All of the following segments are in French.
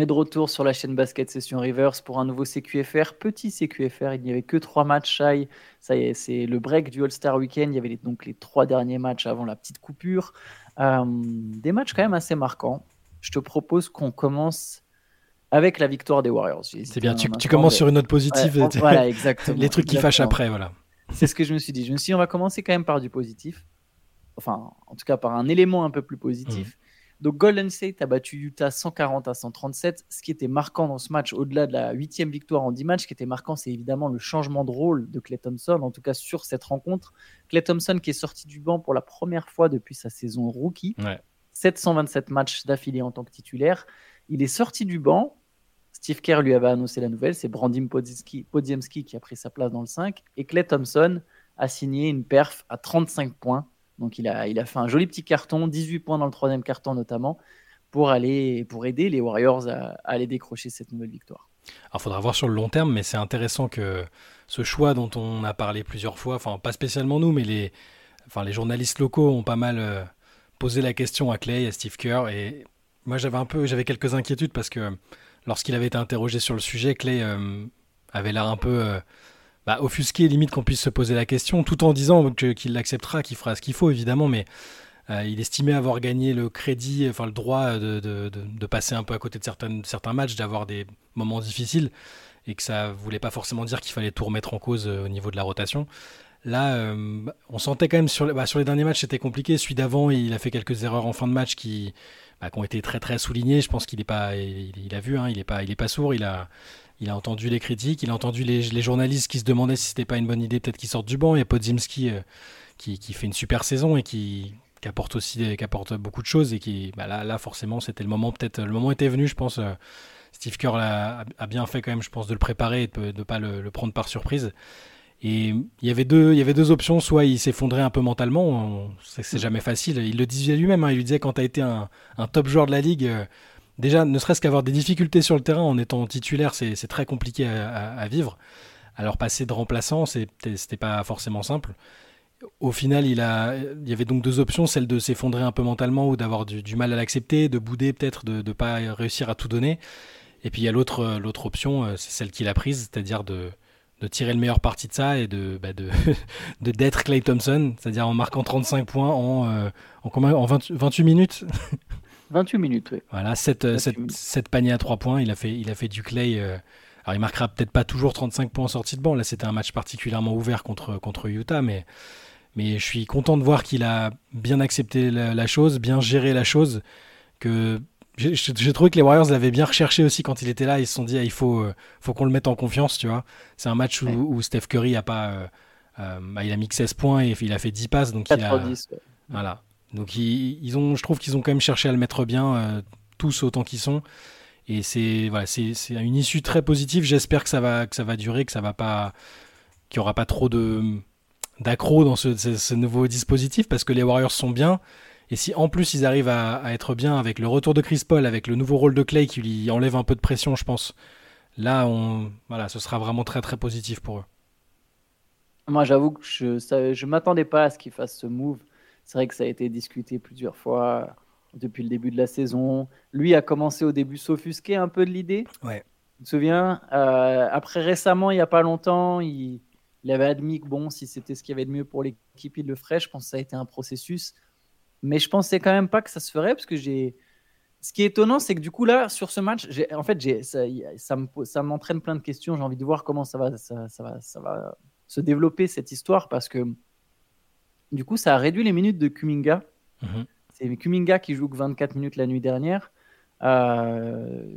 est de retour sur la chaîne Basket Session Reverse pour un nouveau CQFR, petit CQFR. Il n'y avait que trois matchs. Ça y est, c'est le break du All-Star Weekend. Il y avait donc les trois derniers matchs avant la petite coupure. Euh, des matchs quand même assez marquants. Je te propose qu'on commence avec la victoire des Warriors. C'est bien, tu, commences sur une note positive. voilà, exactement. les trucs qui fâchent après, voilà. C'est ce que je me suis dit. Je me suis dit, on va commencer quand même par du positif. Enfin, en tout cas, par un élément un peu plus positif. Mmh. Donc Golden State a battu Utah 140 à 137. Ce qui était marquant dans ce match, au-delà de la huitième victoire en 10 matchs, ce qui était marquant, c'est évidemment le changement de rôle de Clay Thompson, en tout cas sur cette rencontre. Clay Thompson qui est sorti du banc pour la première fois depuis sa saison rookie. 727 matchs d'affilée en tant que titulaire. Il est sorti du banc. Steve Kerr lui avait annoncé la nouvelle. C'est Brandim Podziemski qui a pris sa place dans le 5. Et Clay Thompson a signé une perf à 35 points donc il a, il a fait un joli petit carton, 18 points dans le troisième carton notamment, pour, aller, pour aider les Warriors à, aller décrocher cette nouvelle victoire. Alors faudra voir sur le long terme, mais c'est intéressant que ce choix dont on a parlé plusieurs fois, enfin pas spécialement nous, mais les, enfin, les journalistes locaux ont pas mal euh, posé la question à Clay, à Steve Kerr, et moi j'avais un peu, j'avais quelques inquiétudes parce que lorsqu'il avait été interrogé sur le sujet, Clay euh, avait l'air un peu euh, bah, offusquer limite qu'on puisse se poser la question, tout en disant qu'il l'acceptera, qu'il fera ce qu'il faut évidemment, mais euh, il estimait avoir gagné le crédit, enfin le droit de, passer un peu à côté de certains, matchs, d'avoir des moments difficiles, et que ça voulait pas forcément dire qu'il fallait tout remettre en cause euh, au niveau de la rotation. Là, euh, on sentait quand même sur, bah, sur les derniers matchs, c'était compliqué. Celui d'avant, il a fait quelques erreurs en fin de match qui, bah, qui ont été très très soulignées. Je pense qu'il est pas, il, a vu, hein, il est pas, pas sourd. Il a, il a entendu les critiques, il a entendu les, journalistes qui se demandaient si c'était pas une bonne idée peut-être qu'il sorte du banc. Il y a Podzimski euh, qui, fait une super saison et qui, apporte aussi qui apporte beaucoup de choses et qui bah là, là forcément c'était le moment peut-être le moment était venu je pense euh, Steve Kerr a, bien fait quand même je pense de le préparer et de ne pas le, prendre par surprise et il y avait deux il y avait deux options soit il s'effondrait un peu mentalement c'est jamais facile il le disait lui-même hein. il lui disait quand tu as été un, top joueur de la ligue euh, déjà, ne serait-ce qu'avoir des difficultés sur le terrain en étant titulaire, c'est très compliqué à, vivre. Alors passer de remplaçant, c'était pas forcément simple. Au final, il, y avait donc deux options, celle de s'effondrer un peu mentalement ou d'avoir du, mal à l'accepter, de bouder peut-être, de ne pas réussir à tout donner. Et puis il y a l'autre l'autre option, euh, c'est celle qu'il a prise, c'est-à-dire de, tirer le meilleur parti de ça et de bah d'être Clay Thompson, c'est-à-dire en marquant 35 points en, euh, en, combien, en 28 minutes 28 minutes, oui. Voilà, 7, euh, paniers à 3 points. Il a fait, il a fait du clay. Euh, alors, il marquera peut-être pas toujours 35 points en sortie de banc. Là, c'était un match particulièrement ouvert contre, contre Utah, mais, mais je suis content de voir qu'il a bien accepté la, chose, bien géré la chose. Que j'ai trouvé que les Warriors l'avaient bien recherché aussi quand il était là. Ils se sont dit, ah, il faut, euh, faut qu'on le mette en confiance, tu vois. C'est un match où, Steph Curry a pas, bah, il a mis 16 points et il a fait 10 passes, donc il a, voilà. Donc ils, ont, je trouve qu'ils ont quand même cherché à le mettre bien, euh, tous autant qu'ils sont. Et c'est voilà, une issue très positive. J'espère que ça va que ça va durer, que ça va qu'il y aura pas trop de d'accro dans ce, nouveau dispositif parce que les Warriors sont bien. Et si en plus ils arrivent à, être bien avec le retour de Chris Paul, avec le nouveau rôle de Clay qui lui enlève un peu de pression, je pense. Là, voilà, ce sera vraiment très très positif pour eux. Moi, j'avoue que je ne m'attendais pas à ce qu'ils fassent ce move. C'est vrai que ça a été discuté plusieurs fois depuis le début de la saison. Lui a commencé au début s'offusquer un peu de l'idée. Ouais. Tu te souviens euh, Après, récemment, il n'y a pas longtemps, il, avait admis que bon, si c'était ce qu'il y avait de mieux pour l'équipe, il le ferait. Je pense que ça a été un processus. Mais je pensais quand même pas que ça se ferait parce que j'ai. Ce qui est étonnant, c'est que du coup, là, sur ce match, en fait, ça, ça, me, ça m'entraîne plein de questions. J'ai envie de voir comment ça va, ça, ça, va, ça va se développer cette histoire parce que du coup, ça a réduit les minutes de Kuminga. Mhm. C'est Kuminga qui joue que 24 minutes la nuit dernière. Euh,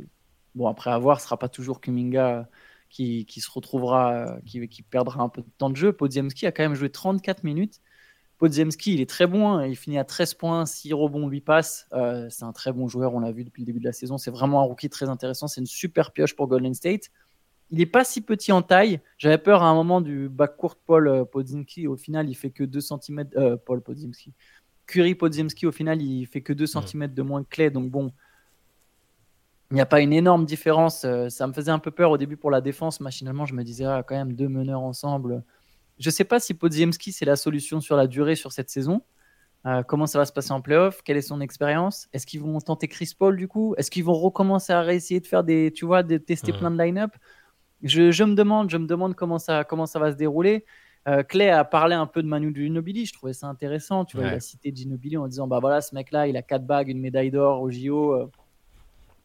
bon, après avoir, ce sera pas toujours Kuminga qui, se retrouvera, qui, qui, perdra un peu de temps de jeu. Podziemski a quand même joué 34 minutes. Podziemski, il est très bon. Hein. Il finit à 13 points, 6 rebonds, 8 passes. Euh, c'est un très bon joueur, on l'a vu depuis le début de la saison. C'est vraiment un rookie très intéressant. C'est une super pioche pour Golden State il n'est pas si petit en taille. J'avais peur à un moment du backcourt Paul euh, Podzimski. Au final, il fait que 2 cm. Euh, Paul Podzimski. Curry Podzimski, au final, il fait que 2 cm de moins que Clay. Donc bon, il n'y a pas une énorme différence. Euh, ça me faisait un peu peur au début pour la défense. Machinalement, je me disais, ah, quand même, deux meneurs ensemble. Je ne sais pas si Podzimski, c'est la solution sur la durée sur cette saison. Euh, comment ça va se passer en playoff? Quelle est son expérience? Est-ce qu'ils vont tenter Chris Paul du coup? Est-ce qu'ils vont recommencer à réessayer de faire des, tu vois, de tester plein de line-up? Je, je, me demande, je me demande comment ça, comment ça va se dérouler. Euh, Clay a parlé un peu de Manu Ginobili, je trouvais ça intéressant. Tu vois, il a cité Ginobili en disant bah voilà, ce mec-là, il a quatre bagues, une médaille d'or au JO. Euh,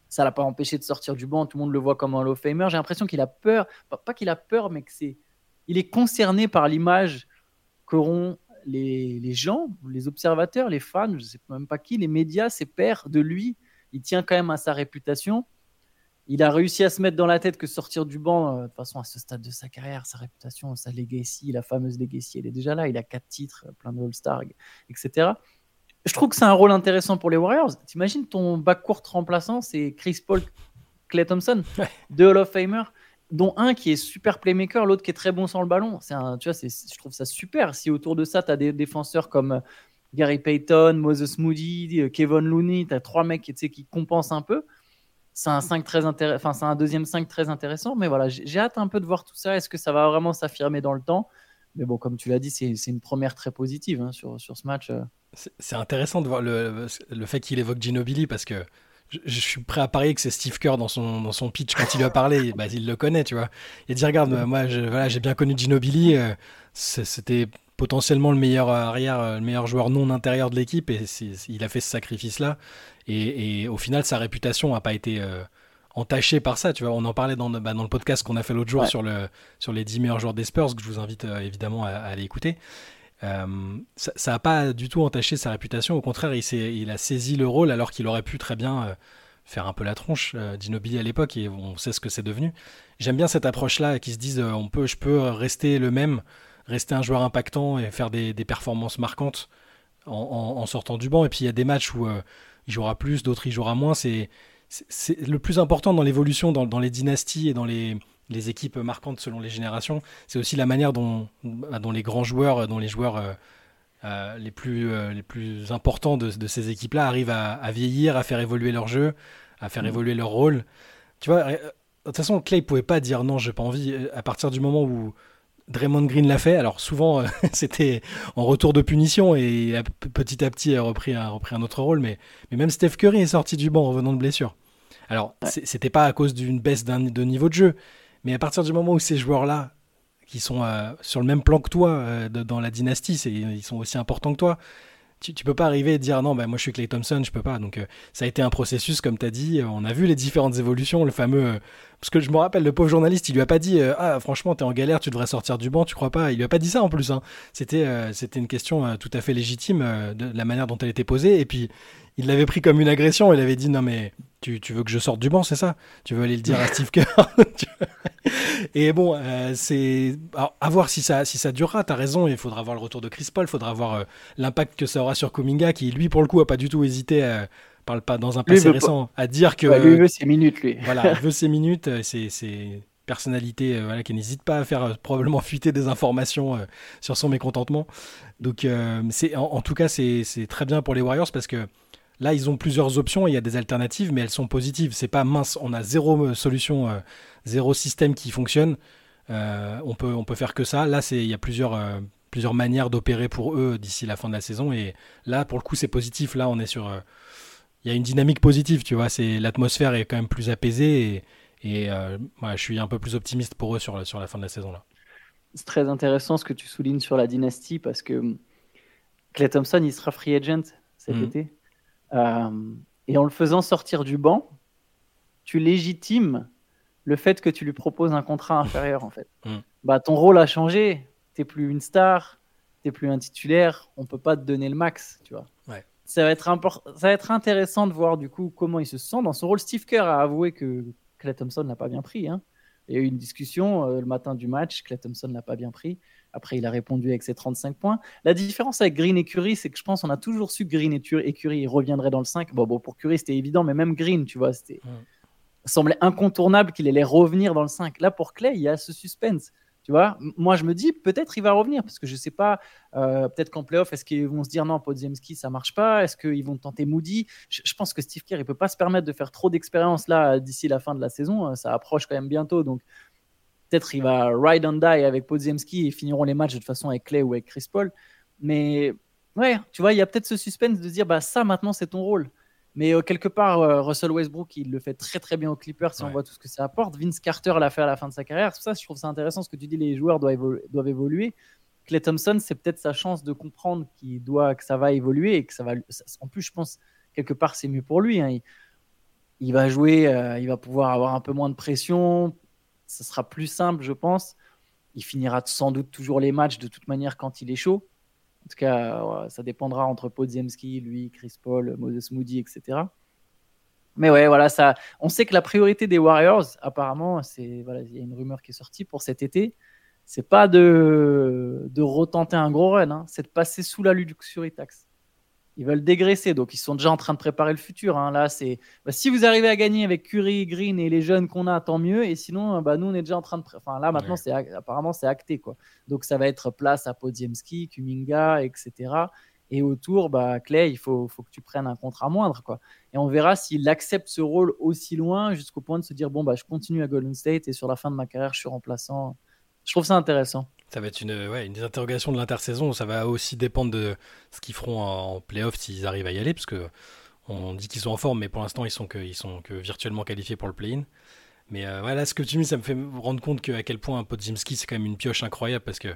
ça l'a pas empêché de sortir du banc. Tout le monde le voit comme un of Famer. J'ai l'impression qu'il a peur, pas, qu'il a peur, mais que c'est, il est concerné par l'image qu'auront les, les, gens, les observateurs, les fans, je sais même pas qui, les médias, ses pairs de lui. Il tient quand même à sa réputation il a réussi à se mettre dans la tête que sortir du banc, euh, de toute façon, à ce stade de sa carrière, sa réputation, sa legacy, la fameuse legacy, elle est déjà là. Il a quatre titres, plein de All-Star, etc. Je trouve que c'est un rôle intéressant pour les Warriors. T'imagines ton backcourt remplaçant, c'est Chris Paul, Clay Thompson, deux Hall of Famer, dont un qui est super playmaker, l'autre qui est très bon sans le ballon. C'est un, tu vois, je trouve ça super. Si autour de ça, tu as des défenseurs comme euh, Gary Payton, Moses Moody, euh, Kevin Looney, tu as trois mecs qui, qui compensent un peu c'est un 5 très intéressant, enfin c'est un deuxième 5 très intéressant, mais voilà, j'ai hâte un peu de voir tout ça. Est-ce que ça va vraiment s'affirmer dans le temps? Mais bon, comme tu l'as dit, c'est une première très positive hein, sur, sur ce match. Euh. C'est intéressant de voir le, le fait qu'il évoque Ginobili parce que je, suis prêt à parier que c'est Steve Kerr dans son, dans son pitch quand il lui a parlé, bah, il le connaît, tu vois. Il dit regarde, moi, voilà, j'ai bien connu Ginobili, euh, c'était potentiellement le meilleur arrière, le meilleur joueur non intérieur de l'équipe et il a fait ce sacrifice là. Et, au final, sa réputation n'a pas été euh, entachée par ça. Tu vois, on en parlait dans, bah, dans le podcast qu'on a fait l'autre jour sur, le, sur les 10 meilleurs joueurs des Spurs, que je vous invite euh, évidemment à, aller écouter. Euh, ça n'a pas du tout entaché sa réputation. Au contraire, il, il a saisi le rôle alors qu'il aurait pu très bien faire un peu la tronche d'Inobili à l'époque et on sait ce que c'est devenu. J'aime bien cette approche-là qui se disent on peut, je peux rester le même, rester un joueur impactant et faire des, des performances marquantes en, en, sortant du banc. Et puis il y a des matchs où il jouera plus, d'autres il jouera moins. C'est le plus important dans l'évolution, dans, les dynasties et dans les, équipes marquantes selon les générations. C'est aussi la manière dont, bah, dont, les grands joueurs, dont les joueurs euh, euh, les, plus, euh, les plus importants de, ces équipes-là arrivent à, vieillir, à faire évoluer leur jeu, à faire mmh. évoluer leur rôle. Tu vois, de toute façon, Clay pouvait pas dire non, j'ai pas envie. À partir du moment où Draymond Green l'a fait. Alors souvent, euh, c'était en retour de punition et petit à petit a repris un, repris un autre rôle. Mais, mais même Steph Curry est sorti du banc en revenant de blessure. Alors, c'était pas à cause d'une baisse de niveau de jeu, mais à partir du moment où ces joueurs-là, qui sont euh, sur le même plan que toi euh, dans la dynastie, ils sont aussi importants que toi, tu, tu peux pas arriver et dire non, ben moi je suis Clay Thompson, je peux pas. Donc ça a été un processus, comme tu as dit. on a vu les différentes évolutions, le fameux parce que je me rappelle, le pauvre journaliste, il lui a pas dit euh, Ah, franchement, t'es en galère, tu devrais sortir du banc, tu crois pas Il lui a pas dit ça en plus. Hein. C'était euh, c'était une question euh, tout à fait légitime de la manière dont elle était posée. Et puis, il l'avait pris comme une agression. Il avait dit Non, mais tu, tu veux que je sorte du banc, c'est ça? Tu veux aller le dire à Steve Kerr? Et bon, c'est. À voir si ça, si ça durera, t'as raison. Il faudra voir le retour de Chris Paul, il faudra voir l'impact que ça aura sur Kuminga, qui lui, pour le coup, a pas du tout hésité à parle pas dans un passé récent, à dire que. lui, il veut ses minutes, lui. voilà, il veut ses minutes. Euh, c'est c'est personnalité euh, voilà, qui n'hésite pas à faire euh, probablement fuiter des informations sur son mécontentement. Donc, c'est en, tout cas, c'est très bien pour les Warriors parce que là, ils ont plusieurs options et il y a des alternatives, mais elles sont positives. C'est pas mince, on a zéro solution, zéro système qui fonctionne. on, peut, on peut faire que ça. Là, il y a plusieurs, plusieurs manières d'opérer pour eux d'ici la fin de la saison. Et là, pour le coup, c'est positif. Là, on est sur il y a une dynamique positive, tu vois. C'est l'atmosphère est quand même plus apaisée et, et euh, je suis un peu plus optimiste pour eux sur, sur la fin de la saison là. C'est très intéressant ce que tu soulignes sur la dynastie parce que Clay Thompson il sera free agent cet mhm. été euh, et en le faisant sortir du banc, tu légitimes le fait que tu lui proposes un contrat inférieur en fait. Mhm. Bah ton rôle a changé, t'es plus une star, t'es plus un titulaire, on peut pas te donner le max, tu vois. Ouais ça va, être ça va être intéressant de voir du coup comment il se sent dans son rôle. Steve Kerr a avoué que Clay Thompson n'a pas bien pris. Hein. Il y a eu une discussion euh, le matin du match, Clay Thompson n'a pas bien pris. Après, il a répondu avec ses 35 points. La différence avec Green et Curry, c'est que je pense qu'on a toujours su que Green et, Curry reviendraient dans le 5. Bon, bon pour Curry, c'était évident, mais même Green, tu vois, c'était semblait incontournable qu'il allait revenir dans le 5. Là, pour Clay, il y a ce suspense. Tu vois, moi je me dis peut-être il va revenir parce que je sais pas, euh, peut-être qu'en playoff, est-ce qu'ils vont se dire non, Podziemski ça marche pas? Est-ce qu'ils vont tenter Moody? Je, pense que Steve Kerr il peut pas se permettre de faire trop d'expérience là d'ici la fin de la saison, euh, ça approche quand même bientôt donc peut-être il va ride and die avec Podziemski et finiront les matchs de toute façon avec Clay ou avec Chris Paul. Mais Ouais, tu vois, il y a peut-être ce suspense de dire bah ça maintenant c'est ton rôle. Mais euh, quelque part, euh, Russell Westbrook, il le fait très très bien aux Clippers si on voit tout ce que ça apporte. Vince Carter l'a fait à la fin de sa carrière. Tout ça, je trouve ça intéressant ce que tu dis, les joueurs doivent, doivent évoluer. Clay Thompson, c'est peut-être sa chance de comprendre qu'il doit, que ça va évoluer et que ça va. En plus, je pense quelque part c'est mieux pour lui. Hein. Il, va jouer, euh, il va pouvoir avoir un peu moins de pression. Ça sera plus simple, je pense. Il finira sans doute toujours les matchs de toute manière quand il est chaud. En tout cas, ça dépendra entre Podziemski, lui, Chris Paul, Moses Moody, etc. Mais ouais, voilà, ça. On sait que la priorité des Warriors, apparemment, c'est voilà, il y a une rumeur qui est sortie pour cet été. C'est pas de, de retenter un gros run, hein, c'est de passer sous la luxury tax ils veulent dégraisser, donc ils sont déjà en train de préparer le futur. Hein. Là, c'est bah, si vous arrivez à gagner avec Curry, Green et les jeunes qu'on a, tant mieux. Et sinon, bah, nous, on est déjà en train de. Enfin, là, maintenant, c'est apparemment, c'est acté, quoi. Donc, ça va être place à Podziemski, Kuminga, etc. Et autour, bah, Clay, il faut, faut que tu prennes un contrat moindre, quoi. Et on verra s'il accepte ce rôle aussi loin jusqu'au point de se dire bon, bah, je continue à Golden State et sur la fin de ma carrière, je suis remplaçant. Je trouve ça intéressant. Ça va être une, ouais, une des interrogations de l'intersaison. Ça va aussi dépendre de ce qu'ils feront en playoff s'ils arrivent à y aller, parce que on dit qu'ils sont en forme, mais pour l'instant ils sont que, ils sont que virtuellement qualifiés pour le play-in. Mais euh, voilà, ce que tu dis, ça me fait me rendre compte que, à quel point un Podzimski c'est quand même une pioche incroyable parce que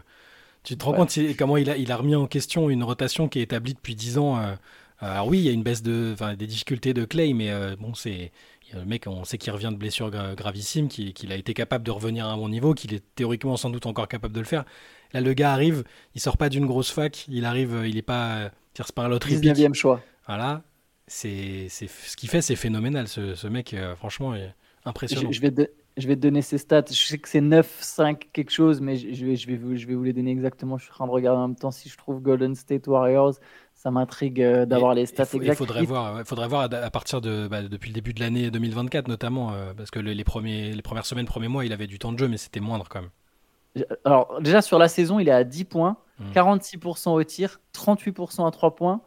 tu te rends compte comment il a, il a remis en question une rotation qui est établie depuis 10 ans. Euh, alors oui, il y a une baisse de, des difficultés de Clay, mais euh, bon, c'est le mec, on sait qu'il revient de blessures gravissimes, qu'il a été capable de revenir à un bon niveau, qu'il est théoriquement sans doute encore capable de le faire. Là, le gars arrive, il sort pas d'une grosse fac, il arrive, il est pas tire par l'autre 19e choix. Voilà, c'est ce qu'il fait, c'est phénoménal. Ce, mec, euh, franchement, est impressionnant. Je, vais je vais te donner ses stats. Je sais que c'est 9, 5 quelque chose, mais je vais, je, vais vous, je vais vous les donner exactement. Je suis en train de regarder en même temps si je trouve Golden State Warriors ça m'intrigue euh, d'avoir les stats exactes. Il faudrait voir, faudrait voir à, partir de bah, depuis le début de l'année 2024 notamment, euh, parce que les, premiers, les premières semaines, premiers mois, il avait du temps de jeu, mais c'était moindre quand même. Alors déjà sur la saison, il est à 10 points, 46% hmm. au tir, 38% à 3 points,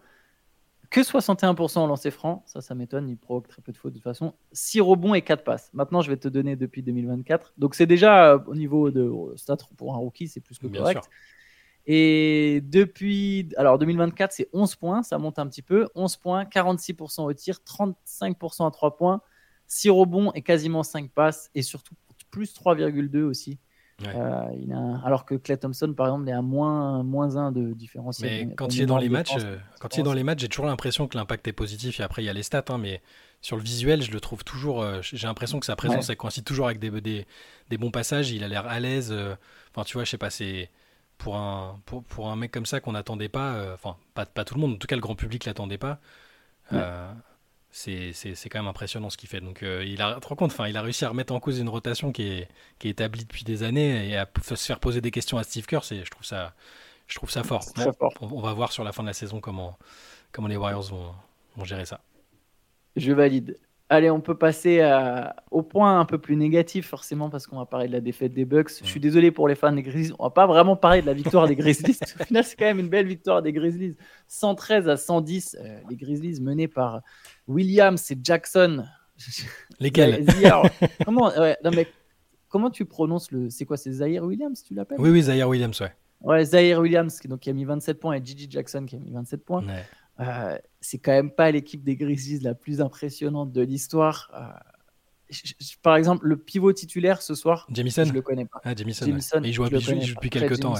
que 61% en lancer franc, ça ça m'étonne, il provoque très peu de fautes de toute façon, 6 rebonds et 4 passes. Maintenant je vais te donner depuis 2024, donc c'est déjà euh, au niveau de stats pour un rookie, c'est plus que correct. Et depuis, alors 2024, c'est 11 points, ça monte un petit peu. 11 points, 46% au tir, 35% à 3 points, 6 rebonds et quasiment 5 passes, et surtout plus 3,2 aussi. Euh, il a Alors que Clay Thompson, par exemple, est à moins, moins 1 de différentiel. Mais quand il est dans les matchs, euh, quand il est dans les matchs, j'ai toujours l'impression que l'impact est positif. Et après, il y a les stats, hein, mais sur le visuel, je le trouve toujours. Euh, j'ai l'impression que sa présence elle coïncide toujours avec des, des, des, bons passages. Il a l'air à l'aise. Enfin, tu vois, je sais pas, c'est pour un, pour, pour un mec comme ça qu'on n'attendait pas, euh, enfin, pas, pas tout le monde, en tout cas le grand public l'attendait pas. Euh, c'est quand même impressionnant ce qu'il fait. Donc, euh, il a, compte, enfin, il a réussi à remettre en cause une rotation qui est, qui est établie depuis des années et à se faire poser des questions à Steve Kerr. Je trouve ça, je trouve ça fort. fort. On, va voir sur la fin de la saison comment, comment les Warriors vont, vont gérer ça. Je valide. Allez, on peut passer au point un peu plus négatif, forcément, parce qu'on va parler de la défaite des Bucks. Je suis désolé pour les fans des Grizzlies. On va pas vraiment parler de la victoire des Grizzlies. Au final, c'est quand même une belle victoire des Grizzlies. 113 à 110. Euh, les Grizzlies menés par Williams et Jackson. Lesquels comment, non, mais, comment tu prononces le. C'est quoi C'est Zaire Williams, tu l'appelles? Oui, oui, Zaire Williams, ouais. Ouais, Zaire Williams, donc, qui a mis 27 points, et Gigi Jackson qui a mis 27 points. Ouais. Euh, c'est quand même pas l'équipe des Grizzlies la plus impressionnante de l'histoire. Euh, par exemple, le pivot titulaire ce soir, Jamison. je le connais pas. Ah, Jamison, il joue, depuis quelques temps.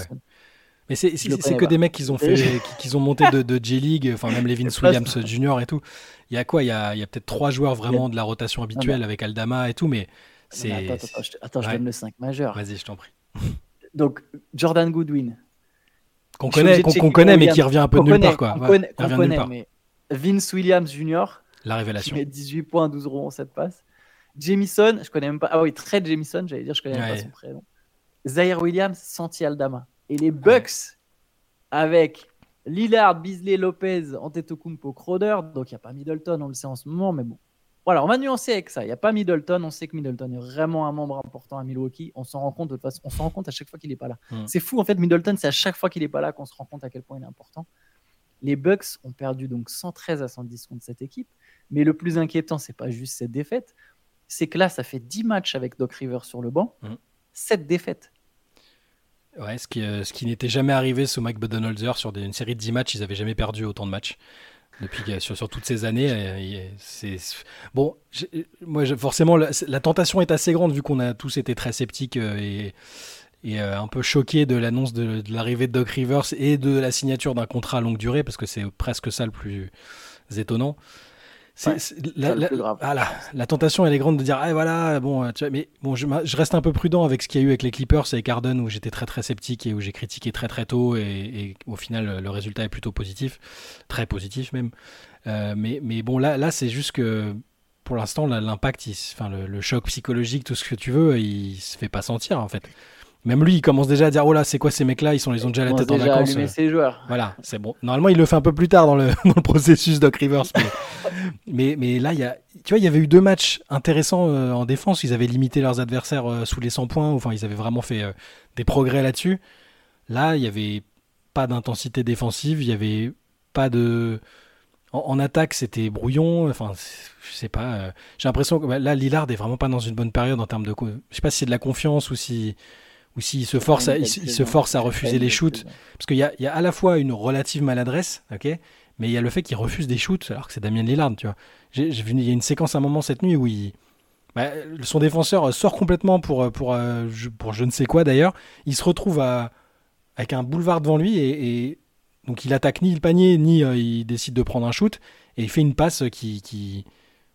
Mais c'est que des mecs qu'ils ont fait, qu'ils ont monté de, de J-League, enfin même Levin Williams Jr. et tout. Il y a quoi? Il y a, peut-être trois joueurs vraiment de la rotation habituelle avec Aldama et tout, mais c'est. Attends, attends, attends, je donne le 5 majeur. Vas-y, je t'en prie. Donc Jordan Goodwin, qu'on connaît, qu'on connaît, mais qui revient un peu de nulle part. Quoi. On connaît, mais Vince Williams Jr. La révélation. Qui met 18 points, 12 ronds, 7 passes. Jamison, je connais même pas. Ah oui, Trey Jamison, j'allais dire, je connais même pas son prénom. Zaire Williams, Santi Aldama. Et les Bucks, avec Lillard, Beasley, Lopez, Antetokounmpo, Crowder. Donc il n'y a pas Middleton, on le sait en ce moment, mais bon. Voilà, on va nuancer avec ça. Il n'y a pas Middleton. On sait que Middleton est vraiment un membre important à Milwaukee. On s'en rend compte de toute façon. On s'en rend compte à chaque fois qu'il n'est pas là. Hmm. C'est fou en fait. Middleton, c'est à chaque fois qu'il n'est pas là qu'on se rend compte à quel point il est important. Les Bucks ont perdu donc 113 à 110 contre cette équipe. Mais le plus inquiétant, c'est pas juste cette défaite. C'est que là, ça fait 10 matchs avec Doc Rivers sur le banc. 7 hmm. défaites. Ouais, ce qui, ce qui n'était jamais arrivé sous Mike Budenholzer sur une série de 10 matchs, ils n'avaient jamais perdu autant de matchs depuis sur, sur, toutes ces années. C'est bon, moi forcément la, tentation est assez grande vu qu'on a tous été très sceptiques et et euh, un peu choqué de l'annonce de, l'arrivée de Doc Rivers et de la signature d'un contrat à longue durée, parce que c'est presque ça le plus étonnant. La, la, la, tentation elle est grande de dire ah voilà bon tu vois, mais bon je, je, reste un peu prudent avec ce qu'il y a eu avec les Clippers et avec Harden où j'étais très très sceptique et où j'ai critiqué très très tôt et, au final le résultat est plutôt positif. Très positif même. Euh, mais, mais bon là là c'est juste que pour l'instant l'impact enfin le, le, choc psychologique tout ce que tu veux il se fait pas sentir en fait même lui, il commence déjà à dire Oh là, c'est quoi ces mecs-là? Ils, sont, ils ont déjà la tête en vacances. ses joueurs. Voilà, c'est bon. Normalement, il le fait un peu plus tard dans le, dans le processus Doc Rivers. Mais, mais, là, il y a, tu vois, il y avait eu deux matchs intéressants euh, en défense. Ils avaient limité leurs adversaires euh, sous les 100 points. Enfin, ils avaient vraiment fait euh, des progrès là-dessus. Là, il n'y avait pas d'intensité défensive. Il n'y avait pas de. En, attaque, c'était brouillon. Enfin, je sais pas. J'ai l'impression que bah, là, Lillard est vraiment pas dans une bonne période en termes de. Je sais pas si c'est de la confiance ou si ou s'il se force, à, il, se force à refuser les shoots. Parce qu'il y a, y a, à la fois une relative maladresse, ok, mais il y a le fait qu'il refuse des shoots alors que c'est Damien Lillard, tu vois. J'ai, il y a une séquence à un moment cette nuit où il, bah, son défenseur sort complètement pour, pour, pour, je ne sais quoi d'ailleurs. Il se retrouve à, avec un boulevard devant lui et, donc il attaque ni le panier ni euh, il décide de prendre un shoot et il fait une passe qui, qui,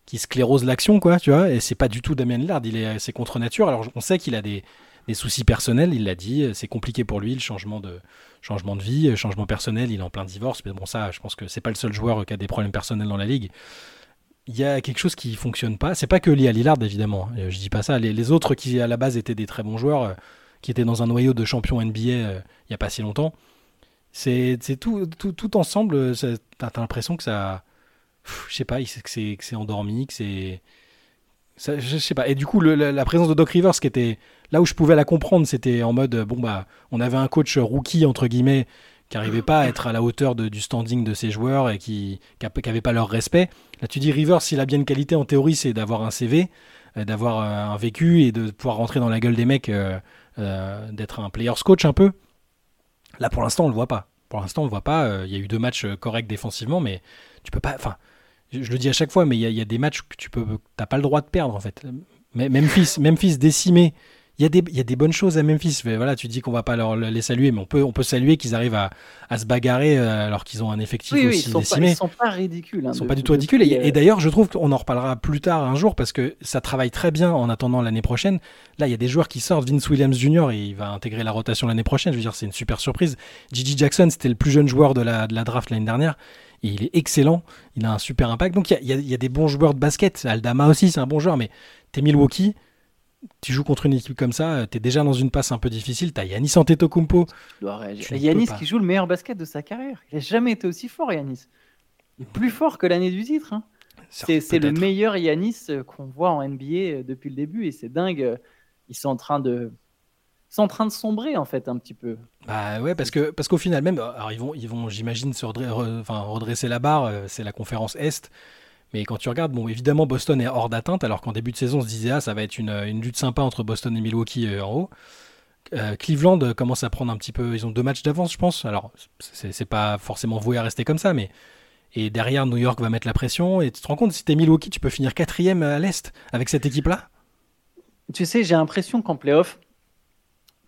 qui sclérose l'action, quoi, tu vois. Et c'est pas du tout Damien Lillard, il est, c'est contre nature. Alors on sait qu'il a des des soucis personnels, il l'a dit, c'est compliqué pour lui, le changement de, changement de vie, changement personnel, il est en plein divorce, mais bon ça, je pense que c'est pas le seul joueur qui a des problèmes personnels dans la ligue. Il y a quelque chose qui fonctionne pas. C'est pas que lié à Lillard évidemment. Je dis pas ça. Les, autres qui à la base étaient des très bons joueurs, euh, qui étaient dans un noyau de champion NBA euh, il y a pas si longtemps. C'est tout, tout, tout, ensemble. T'as as, l'impression que ça, je sais pas, que c'est endormi, que c'est je sais pas. Et du coup, la, présence de Doc Rivers, qui était là où je pouvais la comprendre, c'était en mode bon bah, on avait un coach rookie entre guillemets qui n'arrivait pas à être à la hauteur du standing de ses joueurs et qui n'avait pas leur respect. Là, tu dis Rivers, s'il a bien une qualité en théorie, c'est d'avoir un CV, euh, d'avoir euh, un vécu et de pouvoir rentrer dans la gueule des mecs, euh, d'être un player's coach un peu. Là, pour l'instant, on le voit pas. Pour l'instant, on le voit pas. Il y a eu deux matchs corrects défensivement, mais tu peux pas. Enfin, je, le dis à chaque fois, mais il y, a des matchs que tu peux, t'as pas le droit de perdre en fait. Memphis, Memphis décimé. Il y, a des, il y a des bonnes choses à Memphis. Mais voilà, tu dis qu'on va pas leur, les saluer, mais on peut, on peut saluer qu'ils arrivent à, à, se bagarrer euh, alors qu'ils ont un effectif aussi ils sont décimé. Pas, ils sont pas ridicules. Hein, ils sont pas du tout ridicules. Et, d'ailleurs, je trouve qu'on en reparlera plus tard un jour parce que ça travaille très bien en attendant l'année prochaine. Là, il y a des joueurs qui sortent. Vince Williams Jr. et il va intégrer la rotation l'année prochaine. Je veux dire, c'est une super surprise. Gigi Jackson, c'était le plus jeune joueur de la, de la draft l'année dernière il est excellent, il a un super impact. Donc il y, a, des bons joueurs de basket. Aldama aussi, c'est un bon joueur, mais t'es Milwaukee, tu joues contre une équipe comme ça, t'es déjà dans une passe un peu difficile. T'as Yanis Antetokounmpo. Yanis qui joue le meilleur basket de sa carrière. Il n'a jamais été aussi fort, Yanis. Il est plus fort que l'année du titre. Hein. C'est le meilleur Yanis euh, qu'on voit en NBA euh, depuis le début et c'est dingue. Ils sont en train de c'est en train de sombrer en fait un petit peu. Bah ouais, parce que parce qu'au final même, alors ils vont ils vont j'imagine se enfin, redresser la barre. Euh, c'est la conférence Est. Mais quand tu regardes, bon, évidemment, Boston est hors d'atteinte, alors qu'en début de saison, on se disait, ah, ça va être une, une lutte sympa entre Boston et Milwaukee euh, en haut. Euh, Cleveland commence à prendre un petit peu. Ils ont deux matchs d'avance, je pense. Alors, c'est pas forcément voué à rester comme ça, mais. Et derrière, New York va mettre la pression. Et tu te rends compte, si t'es Milwaukee, tu peux finir quatrième à l'Est avec cette équipe-là? Tu sais, j'ai l'impression qu'en playoff,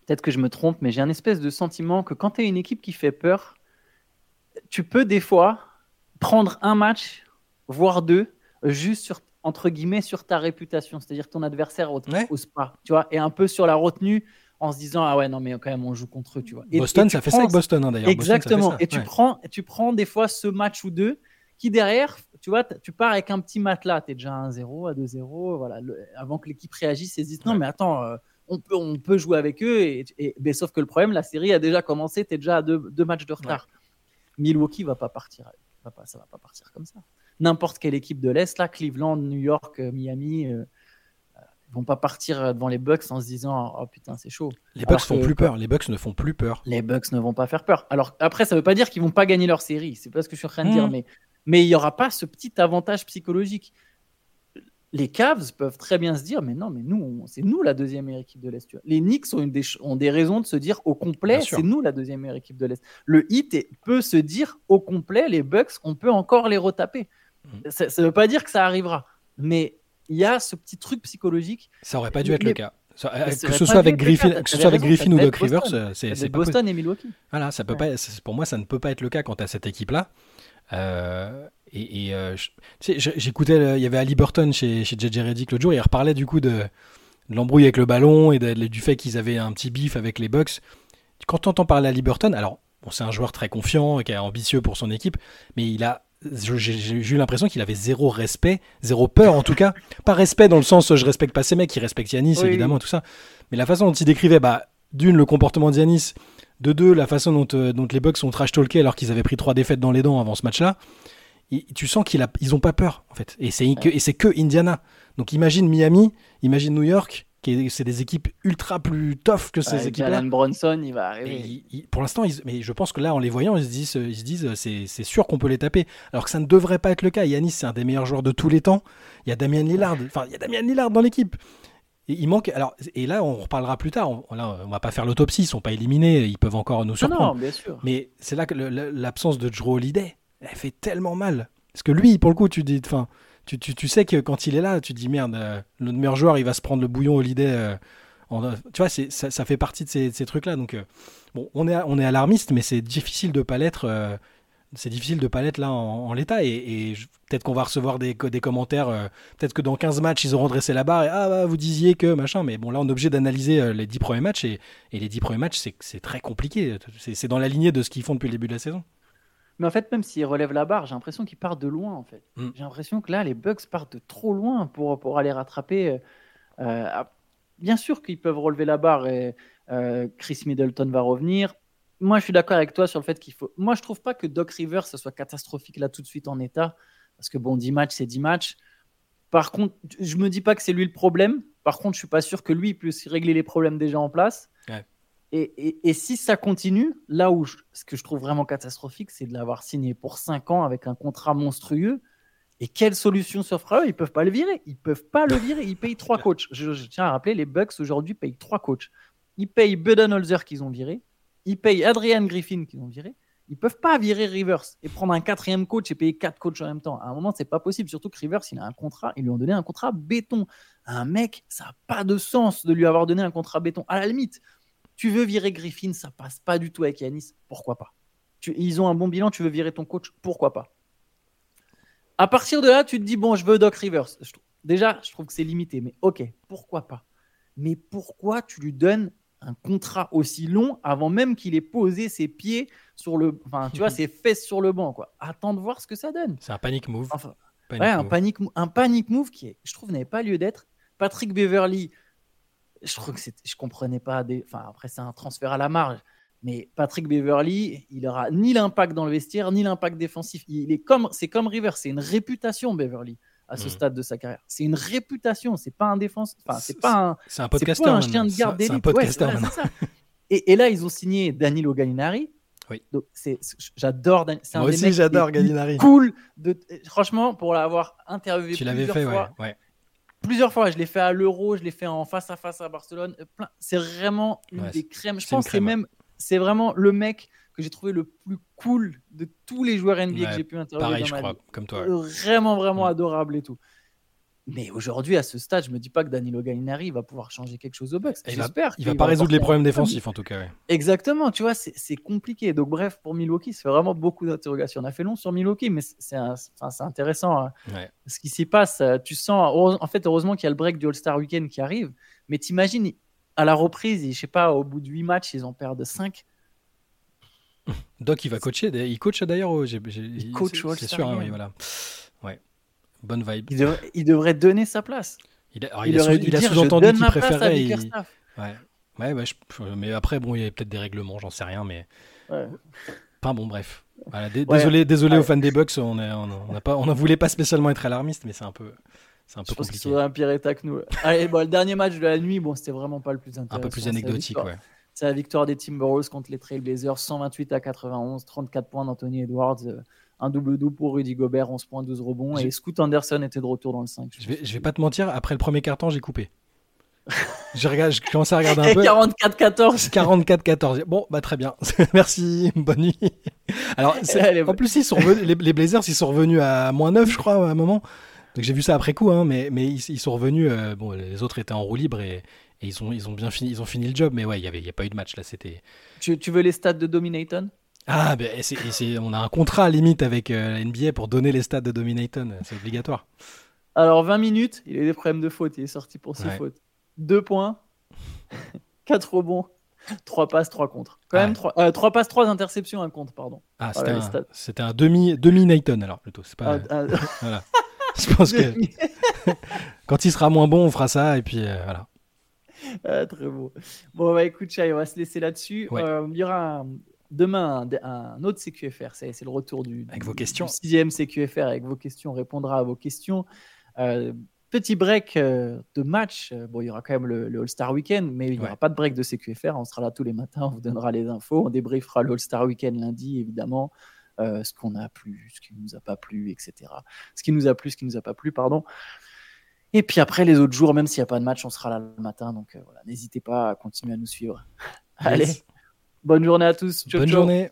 peut-être que je me trompe, mais j'ai un espèce de sentiment que quand tu es une équipe qui fait peur, tu peux des fois prendre un match, voire deux, juste sur, entre guillemets sur ta réputation, c'est-à-dire ton adversaire au, spa, tu vois, et un peu sur la retenue en se disant ah ouais non mais quand même on joue contre eux, tu vois. Boston, ça fait ça avec Boston hein, d'ailleurs. Exactement. et tu prends, tu prends des fois ce match ou deux qui derrière, tu vois, tu pars avec un petit matelas, tu es déjà à 1-0, à 2-0, voilà, avant que l'équipe réagisse et se dise non mais attends. Euh, on peut, on peut jouer avec eux. Et, mais sauf que le problème, la série a déjà commencé, tu es déjà à deux, matchs de retard. Milwaukee va pas partir. Va pas, ça va pas partir comme ça. N'importe quelle équipe de l'Est, là, Cleveland, New York, euh, Miami, euh, euh, vont pas partir devant les Bucks en se disant oh putain c'est chaud. Les Bucks font plus peur. Les Bucks ne font plus peur. Les Bucks ne vont pas faire peur. Alors après ça veut pas dire qu'ils vont pas gagner leur série. C'est pas ce que je suis en train de dire, hmm. mais mais il y aura pas ce petit avantage psychologique les Cavs peuvent très bien se dire, mais non, mais nous, c'est nous la deuxième meilleure équipe de l'Est. Les Knicks ont, des, ont, des, raisons de se dire au complet, c'est nous la deuxième meilleure équipe de l'Est. Le Heat peut se dire au complet, les Bucks, on peut encore les retaper. Mm. Ça ne veut pas dire que ça arrivera, mais il y a ce petit truc psychologique. Ça aurait pas dû être le cas. Que ce soit avec Griffin, que ce soit avec Griffin ou Doc Rivers, euh, c'est Boston et Milwaukee. Voilà, ça peut pas. Pour moi, ça ne peut pas être le cas quant à cette équipe-là. Euh, et, j'écoutais, il y avait Ali Burton chez, chez JJ Reddick l'autre jour, il reparlait du coup de, l'embrouille avec le ballon et du fait qu'ils avaient un petit bif avec les Bucks. Quand tu entends parler à Ali Burton, alors bon, c'est un joueur très confiant, qui est ambitieux pour son équipe, mais il a j'ai eu l'impression qu'il avait zéro respect, zéro peur en tout cas. Pas respect dans le sens je respecte pas ces mecs, il respecte Yanis évidemment, tout ça. Mais la façon dont il décrivait, bah, d'une, le comportement de Yanis, de deux, la façon dont, euh, dont les Bucks sont trash talkés alors qu'ils avaient pris trois défaites dans les dents avant ce match-là, tu sens qu'ils n'ont pas peur en fait. Et c'est que, que Indiana. Donc imagine Miami, imagine New York, c'est des équipes ultra plus tough que ces équipes-là. Bronson, il va arriver. pour l'instant, mais je pense que là, en les voyant, ils se disent, ils se disent, c'est sûr qu'on peut les taper. Alors que ça ne devrait pas être le cas. Yanis, c'est un des meilleurs joueurs de tous les temps. Il y a Damien Lillard. Enfin, il y a Damien Lillard dans l'équipe. Et il manque. Alors, et là, on reparlera plus tard. On, là, on va pas faire l'autopsie. Ils sont pas éliminés. Ils peuvent encore nous surprendre. Non, bien sûr. Mais c'est là que l'absence de Joe Holiday, elle fait tellement mal. Parce que lui, pour le coup, tu dis, enfin, tu, tu, tu, sais que quand il est là, tu dis merde, euh, notre meilleur joueur, il va se prendre le bouillon Holiday. Euh, tu vois, ça, ça, fait partie de ces, ces trucs-là. Donc, euh, bon, on est, on est alarmiste, mais c'est difficile de pas l'être. C'est difficile de pas l'être là en, l'état. Et, peut-être qu'on va recevoir des, des commentaires. peut-être que dans 15 matchs, ils auront dressé la barre et ah, bah, vous disiez que machin. Mais bon, là, on est obligé d'analyser les 10 premiers matchs. Et, et les 10 premiers matchs, c'est très compliqué. C'est dans la lignée de ce qu'ils font depuis le début de la saison. Mais en fait, même s'ils relèvent la barre, j'ai l'impression qu'ils partent de loin. En fait, mm. j'ai l'impression que là, les Bucks partent de trop loin pour, pour aller rattraper. Euh, euh, bien sûr qu'ils peuvent relever la barre et euh, Chris Middleton va revenir. Moi, je suis d'accord avec toi sur le fait qu'il faut. Moi, je trouve pas que Doc Rivers ce soit catastrophique là tout de suite en état, parce que bon, 10 matchs, c'est 10 matchs. Par contre, je me dis pas que c'est lui le problème. Par contre, je suis pas sûr que lui puisse régler les problèmes déjà en place. Ouais. Et, si ça continue, là où ce que je trouve vraiment catastrophique, c'est de l'avoir signé pour 5 ans avec un contrat monstrueux. Et quelle solution s'offre à eux? Ils peuvent pas le virer. Ils peuvent pas le virer. Ils payent trois coachs. Je, tiens à rappeler, les Bucks aujourd'hui payent trois coachs. Ils payent Budenholzer qu'ils ont viré. Ils payent Adrian Griffin qu'ils ont viré. Ils peuvent pas virer Rivers et prendre un quatrième coach et payer quatre coachs en même temps. À un moment, c'est pas possible. Surtout que Rivers, il a un contrat. Ils lui ont donné un contrat béton. Un mec, ça n'a pas de sens de lui avoir donné un contrat béton. À la limite, tu veux virer Griffin, ça passe pas du tout avec Yanis, pourquoi pas? Ils ont un bon bilan, tu veux virer ton coach, pourquoi pas? À partir de là, tu te dis, bon, je veux Doc Rivers. déjà, je trouve que c'est limité, mais ok, pourquoi pas? Mais pourquoi tu lui donnes un contrat aussi long avant même qu'il ait posé ses pieds sur le. Enfin, tu vois, ses fesses sur le banc, quoi. Attends de voir ce que ça donne. C'est un panic move. ouais, un panic, un panic move qui, est, je trouve, n'avait pas lieu d'être. Patrick Beverly, je trouve que je comprenais pas. Des... Enfin, après, c'est un transfert à la marge. Mais Patrick Beverly, il aura ni l'impact dans le vestiaire, ni l'impact défensif. Il est comme, c'est comme River, c'est une réputation Beverly à ce mmh. stade de sa carrière. C'est une réputation, c'est pas un défense, enfin c'est pas un, c'est un podcasteur, un chien de garde d'élite. Ouais, et, et, là, ils ont signé Danilo Gallinari. Oui. Donc c'est, j'adore. C'est Moi aussi, j'adore Gallinari. Cool. De, franchement, pour l'avoir interviewé tu l'avais fait, fois, ouais plusieurs fois. Je l'ai fait à l'Euro, je l'ai fait en face à face à Barcelone. C'est vraiment une des crèmes. Je pense que c'est même, c'est vraiment le mec que j'ai trouvé le plus cool de tous les joueurs NBA que j'ai pu interviewer. Pareil, je crois, comme toi. Vraiment, vraiment adorable et tout. Mais aujourd'hui, à ce stade, je me dis pas que Danilo Gallinari va pouvoir changer quelque chose au Bucks. J'espère. Il va, va pas résoudre les problèmes défensifs en tout cas. Exactement, tu vois, c'est compliqué. Donc bref, pour Milwaukee, c'est vraiment beaucoup d'interrogations. On a fait long sur Milwaukee, mais c'est intéressant hein. ce qui s'y passe. Euh, tu sens, en fait, heureusement qu'il y a le break du All-Star Weekend qui arrive. Mais t'imagines, à la reprise, je sais pas, au bout de 8 matchs, ils en perdent 5. Doc, il va coacher. Il coach d'ailleurs. Il coach C'est sûr, hein, oui, voilà. Ouais. Bonne vibe. Il devrait, donner sa place. Il a, il, a, sous-entendu qu'il préférait. Il... Ouais. Ouais, ouais mais après, bon, il y a peut-être des règlements, j'en sais rien, mais. Ouais. Enfin bon, bref. désolé, désolé aux fans des Bucks, on ne on, pas, on voulait pas spécialement être alarmiste, mais c'est un peu. C'est un peu Je pense compliqué. C'est un pire état que nous. Allez, bon, le dernier match de la nuit, bon, c'était vraiment pas le plus intéressant. Un peu plus anecdotique, ouais. C'est la victoire des Timberwolves contre les Trailblazers, 128 à 91, 34 points d'Anthony Edwards. un double-double pour Rudy Gobert, 11 points, 12 rebonds. Et Scoot Anderson était de retour dans le 5. Je vais, je vais pas te mentir, après le premier carton, j'ai coupé. je, regarde, je commence à regarder un peu. 44-14. 44-14. Bon, bah très bien. Merci. Bonne nuit. Alors, en plus, ils sont les, les, Blazers, ils sont revenus à moins 9, je crois, à un moment. Donc j'ai vu ça après coup, hein, mais, mais ils, sont revenus. Euh, bon, les autres étaient en roue libre et, et, ils, ont, ils ont bien fini, ils ont fini le job. Mais ouais, il n'y a pas eu de match là. C'était. Tu, tu veux les stats de Dominaton? Ah, ben, on a un contrat limite avec euh, la NBA pour donner les stats de Dominaton, c'est obligatoire. Alors 20 minutes, il a eu des problèmes de faute, il est sorti pour ses fautes. 2 points, 4 rebonds, 3 passes, 3 contre. Quand même 3, euh, passes, 3 interceptions, 1 contre, pardon. Ah, c'était un, demi, demi Nathan alors plutôt. C'est pas. Ah, ah. voilà. Je pense que quand il sera moins bon, on fera ça et puis euh, voilà. Ah, très beau. Bon, bah écoute, Chai, on va se laisser là-dessus. Euh, il y aura demain un, autre CQFR. C'est le retour du, avec vos questions. sixième CQFR avec vos questions. On répondra à vos questions. Euh, petit break de match. Bon, il y aura quand même le, All-Star Weekend, mais il n'y aura pas de break de CQFR. On sera là tous les matins, on vous donnera les infos. On débriefera le All-Star Weekend lundi, évidemment. Euh, ce qu'on a plu, ce qui nous a pas plu, etc. Ce qui nous a plu, ce qui nous a pas plu, pardon. Et puis après, les autres jours, même s'il n'y a pas de match, on sera là le matin. Donc euh, voilà, n'hésitez pas à continuer à nous suivre. Allez, bonne journée à tous. bonne journée.